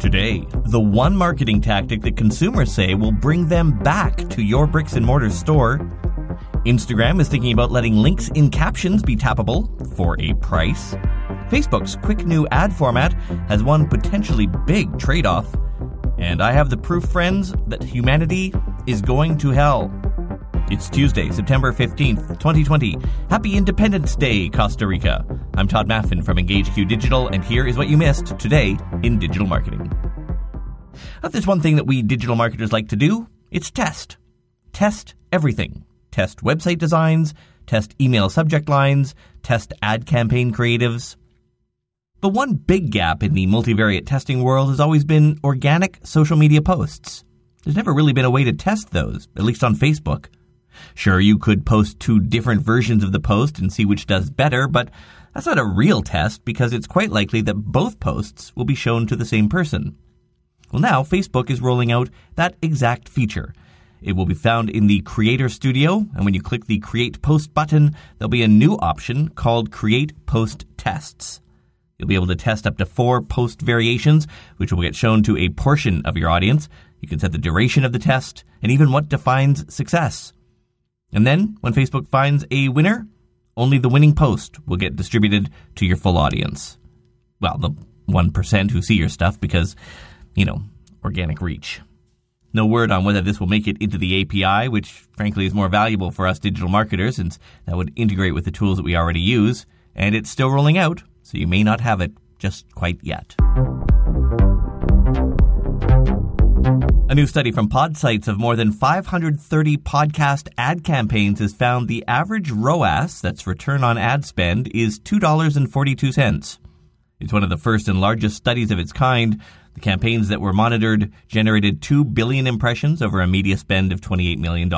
Today, the one marketing tactic that consumers say will bring them back to your bricks and mortar store. Instagram is thinking about letting links in captions be tappable for a price. Facebook's quick new ad format has one potentially big trade off. And I have the proof, friends, that humanity is going to hell. It's Tuesday, September 15th, 2020. Happy Independence Day, Costa Rica. I'm Todd Maffin from EngageQ Digital, and here is what you missed today in digital marketing. If there's one thing that we digital marketers like to do, it's test. Test everything. Test website designs, test email subject lines, test ad campaign creatives. The one big gap in the multivariate testing world has always been organic social media posts. There's never really been a way to test those, at least on Facebook. Sure, you could post two different versions of the post and see which does better, but that's not a real test because it's quite likely that both posts will be shown to the same person. Well, now Facebook is rolling out that exact feature. It will be found in the Creator Studio, and when you click the Create Post button, there'll be a new option called Create Post Tests. You'll be able to test up to four post variations, which will get shown to a portion of your audience. You can set the duration of the test and even what defines success. And then, when Facebook finds a winner, only the winning post will get distributed to your full audience. Well, the 1% who see your stuff because, you know, organic reach. No word on whether this will make it into the API, which frankly is more valuable for us digital marketers since that would integrate with the tools that we already use. And it's still rolling out, so you may not have it just quite yet. A new study from Podsights of more than 530 podcast ad campaigns has found the average ROAS, that's return on ad spend, is $2.42. It's one of the first and largest studies of its kind. The campaigns that were monitored generated 2 billion impressions over a media spend of $28 million.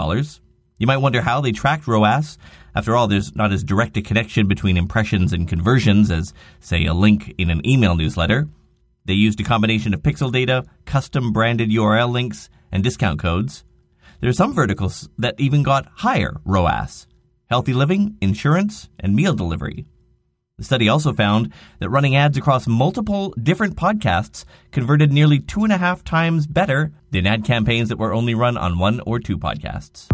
You might wonder how they tracked ROAS. After all, there's not as direct a connection between impressions and conversions as, say, a link in an email newsletter. They used a combination of pixel data, custom branded URL links, and discount codes. There are some verticals that even got higher ROAS healthy living, insurance, and meal delivery. The study also found that running ads across multiple different podcasts converted nearly two and a half times better than ad campaigns that were only run on one or two podcasts.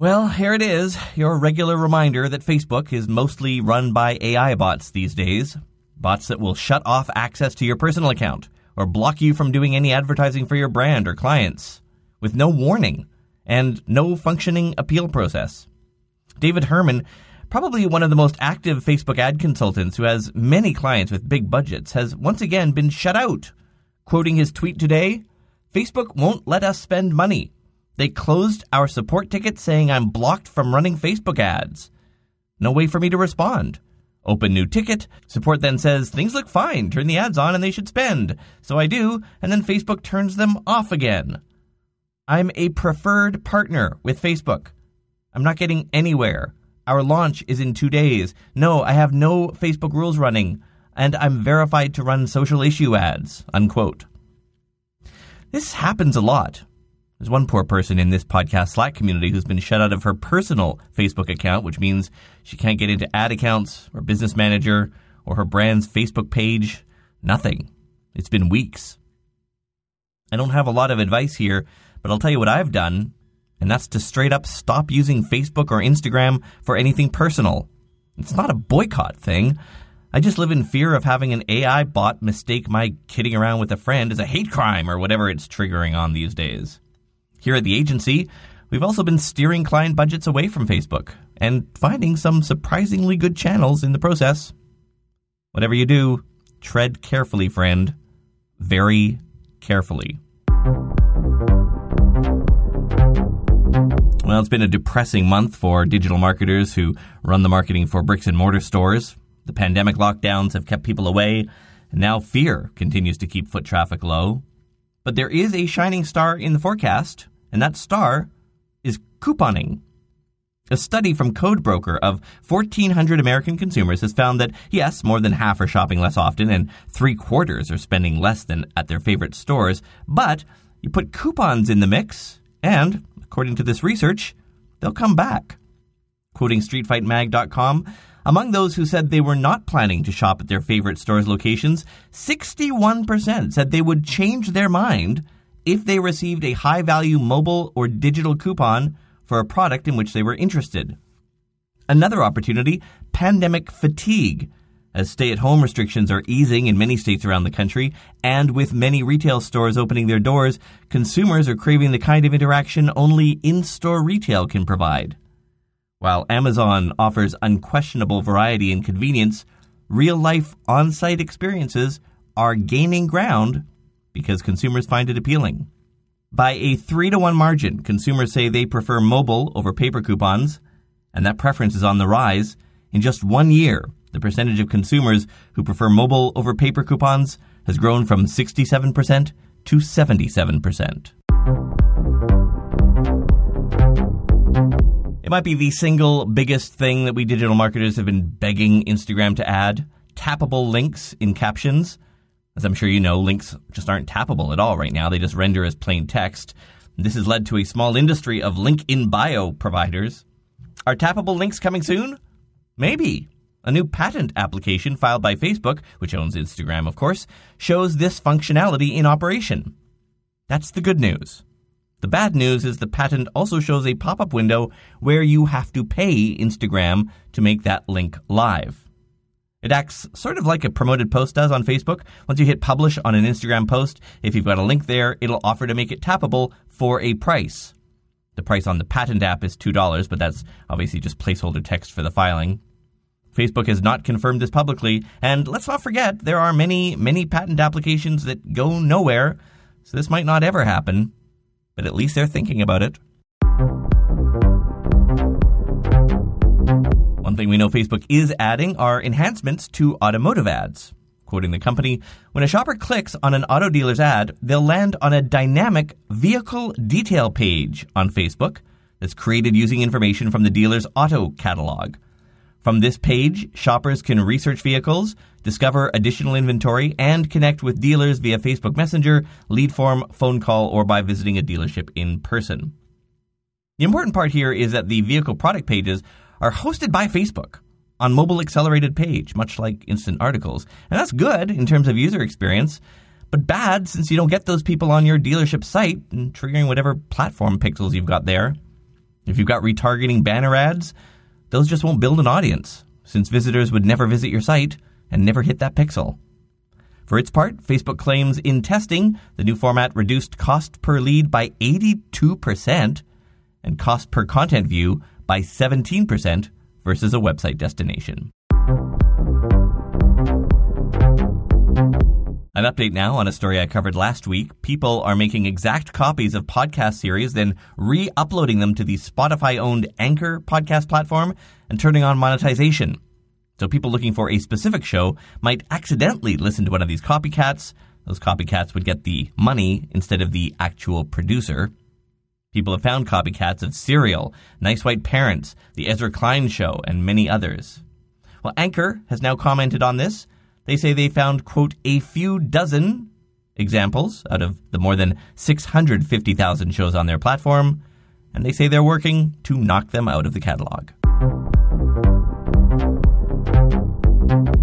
Well, here it is, your regular reminder that Facebook is mostly run by AI bots these days. Bots that will shut off access to your personal account or block you from doing any advertising for your brand or clients with no warning and no functioning appeal process. David Herrmann, probably one of the most active Facebook ad consultants who has many clients with big budgets, has once again been shut out. Quoting his tweet today, Facebook won't let us spend money. They closed our support ticket saying I'm blocked from running Facebook ads. No way for me to respond. Open new ticket. Support then says things look fine. Turn the ads on and they should spend. So I do, and then Facebook turns them off again. I'm a preferred partner with Facebook. I'm not getting anywhere. Our launch is in two days. No, I have no Facebook rules running, and I'm verified to run social issue ads. Unquote. This happens a lot. There's one poor person in this podcast Slack community who's been shut out of her personal Facebook account, which means she can't get into ad accounts or business manager or her brand's Facebook page. Nothing. It's been weeks. I don't have a lot of advice here, but I'll tell you what I've done, and that's to straight up stop using Facebook or Instagram for anything personal. It's not a boycott thing. I just live in fear of having an AI bot mistake my kidding around with a friend as a hate crime or whatever it's triggering on these days. Here at the agency, we've also been steering client budgets away from Facebook and finding some surprisingly good channels in the process. Whatever you do, tread carefully, friend. Very carefully. Well, it's been a depressing month for digital marketers who run the marketing for bricks and mortar stores. The pandemic lockdowns have kept people away, and now fear continues to keep foot traffic low. But there is a shining star in the forecast and that star is couponing. A study from Codebroker of 1,400 American consumers has found that, yes, more than half are shopping less often and three quarters are spending less than at their favorite stores, but you put coupons in the mix, and, according to this research, they'll come back. Quoting StreetFightMag.com, Among those who said they were not planning to shop at their favorite stores' locations, 61% said they would change their mind if they received a high value mobile or digital coupon for a product in which they were interested. Another opportunity pandemic fatigue. As stay at home restrictions are easing in many states around the country, and with many retail stores opening their doors, consumers are craving the kind of interaction only in store retail can provide. While Amazon offers unquestionable variety and convenience, real life on site experiences are gaining ground because consumers find it appealing. By a 3 to 1 margin, consumers say they prefer mobile over paper coupons, and that preference is on the rise. In just one year, the percentage of consumers who prefer mobile over paper coupons has grown from 67% to 77%. It might be the single biggest thing that we digital marketers have been begging Instagram to add tappable links in captions. As I'm sure you know, links just aren't tappable at all right now. They just render as plain text. This has led to a small industry of link in bio providers. Are tappable links coming soon? Maybe. A new patent application filed by Facebook, which owns Instagram, of course, shows this functionality in operation. That's the good news. The bad news is the patent also shows a pop up window where you have to pay Instagram to make that link live. It acts sort of like a promoted post does on Facebook. Once you hit publish on an Instagram post, if you've got a link there, it'll offer to make it tappable for a price. The price on the patent app is $2, but that's obviously just placeholder text for the filing. Facebook has not confirmed this publicly, and let's not forget there are many, many patent applications that go nowhere, so this might not ever happen, but at least they're thinking about it. One thing we know Facebook is adding are enhancements to automotive ads. Quoting the company, when a shopper clicks on an auto dealer's ad, they'll land on a dynamic vehicle detail page on Facebook that's created using information from the dealer's auto catalog. From this page, shoppers can research vehicles, discover additional inventory, and connect with dealers via Facebook Messenger, lead form, phone call, or by visiting a dealership in person. The important part here is that the vehicle product pages are hosted by Facebook on mobile accelerated page, much like instant articles. And that's good in terms of user experience, but bad since you don't get those people on your dealership site and triggering whatever platform pixels you've got there. If you've got retargeting banner ads, those just won't build an audience, since visitors would never visit your site and never hit that pixel. For its part, Facebook claims in testing, the new format reduced cost per lead by 82% and cost per content view by 17% versus a website destination. An update now on a story I covered last week. People are making exact copies of podcast series, then re uploading them to the Spotify owned Anchor podcast platform and turning on monetization. So people looking for a specific show might accidentally listen to one of these copycats. Those copycats would get the money instead of the actual producer. People have found copycats of Serial, Nice White Parents, The Ezra Klein Show, and many others. Well, Anchor has now commented on this. They say they found, quote, a few dozen examples out of the more than 650,000 shows on their platform, and they say they're working to knock them out of the catalog.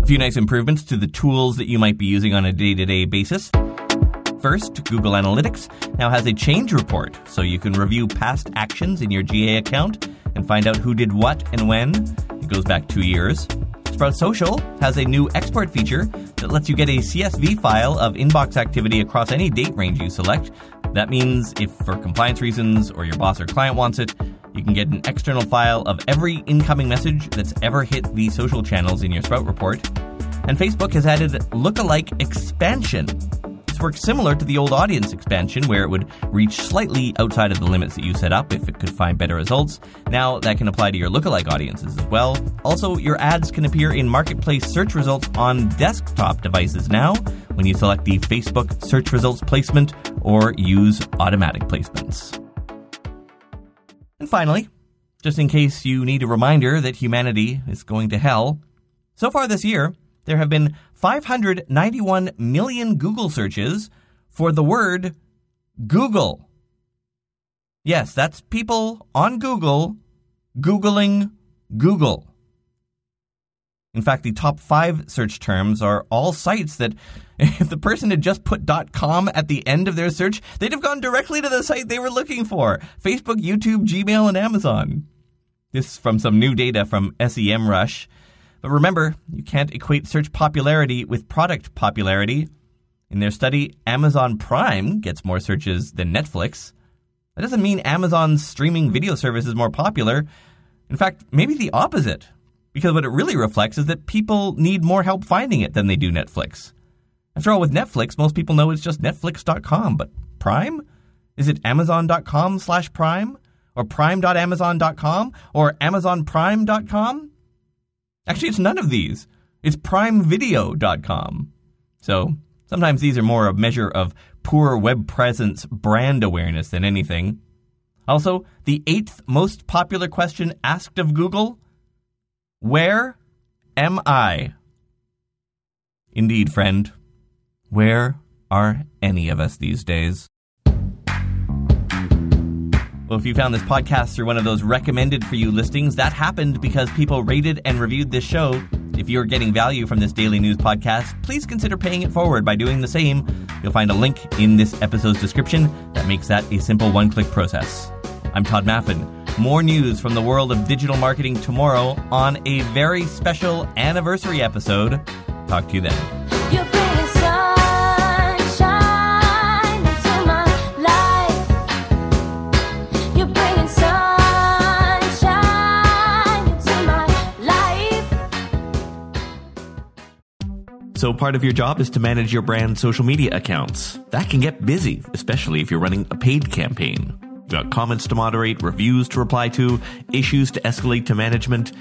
A few nice improvements to the tools that you might be using on a day to day basis. First, Google Analytics now has a change report, so you can review past actions in your GA account and find out who did what and when. It goes back two years. Sprout Social has a new export feature that lets you get a CSV file of inbox activity across any date range you select. That means if for compliance reasons or your boss or client wants it, you can get an external file of every incoming message that's ever hit the social channels in your Sprout report. And Facebook has added lookalike expansion works similar to the old audience expansion, where it would reach slightly outside of the limits that you set up if it could find better results. Now that can apply to your lookalike audiences as well. Also, your ads can appear in marketplace search results on desktop devices now when you select the Facebook search results placement or use automatic placements. And finally, just in case you need a reminder that humanity is going to hell, so far this year, there have been 591 million Google searches for the word Google. Yes, that's people on Google Googling Google. In fact, the top five search terms are all sites that, if the person had just put .com at the end of their search, they'd have gone directly to the site they were looking for Facebook, YouTube, Gmail, and Amazon. This is from some new data from SEMrush. But remember, you can't equate search popularity with product popularity. In their study, Amazon Prime gets more searches than Netflix. That doesn't mean Amazon's streaming video service is more popular. In fact, maybe the opposite. Because what it really reflects is that people need more help finding it than they do Netflix. After all, with Netflix, most people know it's just Netflix.com, but Prime? Is it Amazon.com slash Prime? Or Prime.Amazon.com? Or AmazonPrime.com? Actually, it's none of these. It's PrimeVideo.com. So, sometimes these are more a measure of poor web presence brand awareness than anything. Also, the eighth most popular question asked of Google where am I? Indeed, friend. Where are any of us these days? Well, if you found this podcast through one of those recommended for you listings, that happened because people rated and reviewed this show. If you're getting value from this daily news podcast, please consider paying it forward by doing the same. You'll find a link in this episode's description that makes that a simple one click process. I'm Todd Maffin. More news from the world of digital marketing tomorrow on a very special anniversary episode. Talk to you then. So, part of your job is to manage your brand's social media accounts. That can get busy, especially if you're running a paid campaign You've got comments to moderate, reviews to reply to, issues to escalate to management,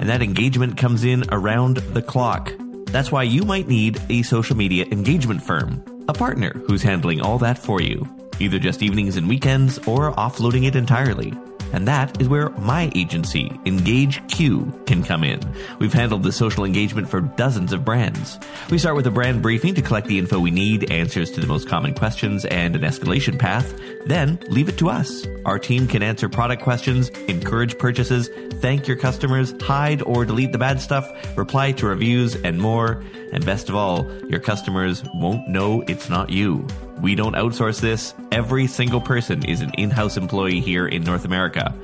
and that engagement comes in around the clock. That's why you might need a social media engagement firm, a partner who's handling all that for you, either just evenings and weekends or offloading it entirely. And that is where my agency, Engage Q, can come in. We've handled the social engagement for dozens of brands. We start with a brand briefing to collect the info we need, answers to the most common questions, and an escalation path. Then leave it to us. Our team can answer product questions, encourage purchases, thank your customers, hide or delete the bad stuff, reply to reviews, and more. And best of all, your customers won't know it's not you. We don't outsource this. Every single person is an in house employee here in North America.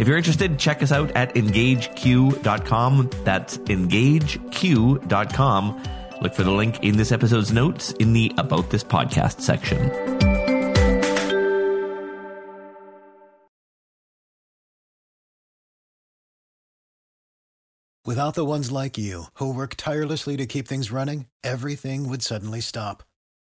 If you're interested, check us out at engageq.com. That's engageq.com. Look for the link in this episode's notes in the About This Podcast section. Without the ones like you, who work tirelessly to keep things running, everything would suddenly stop.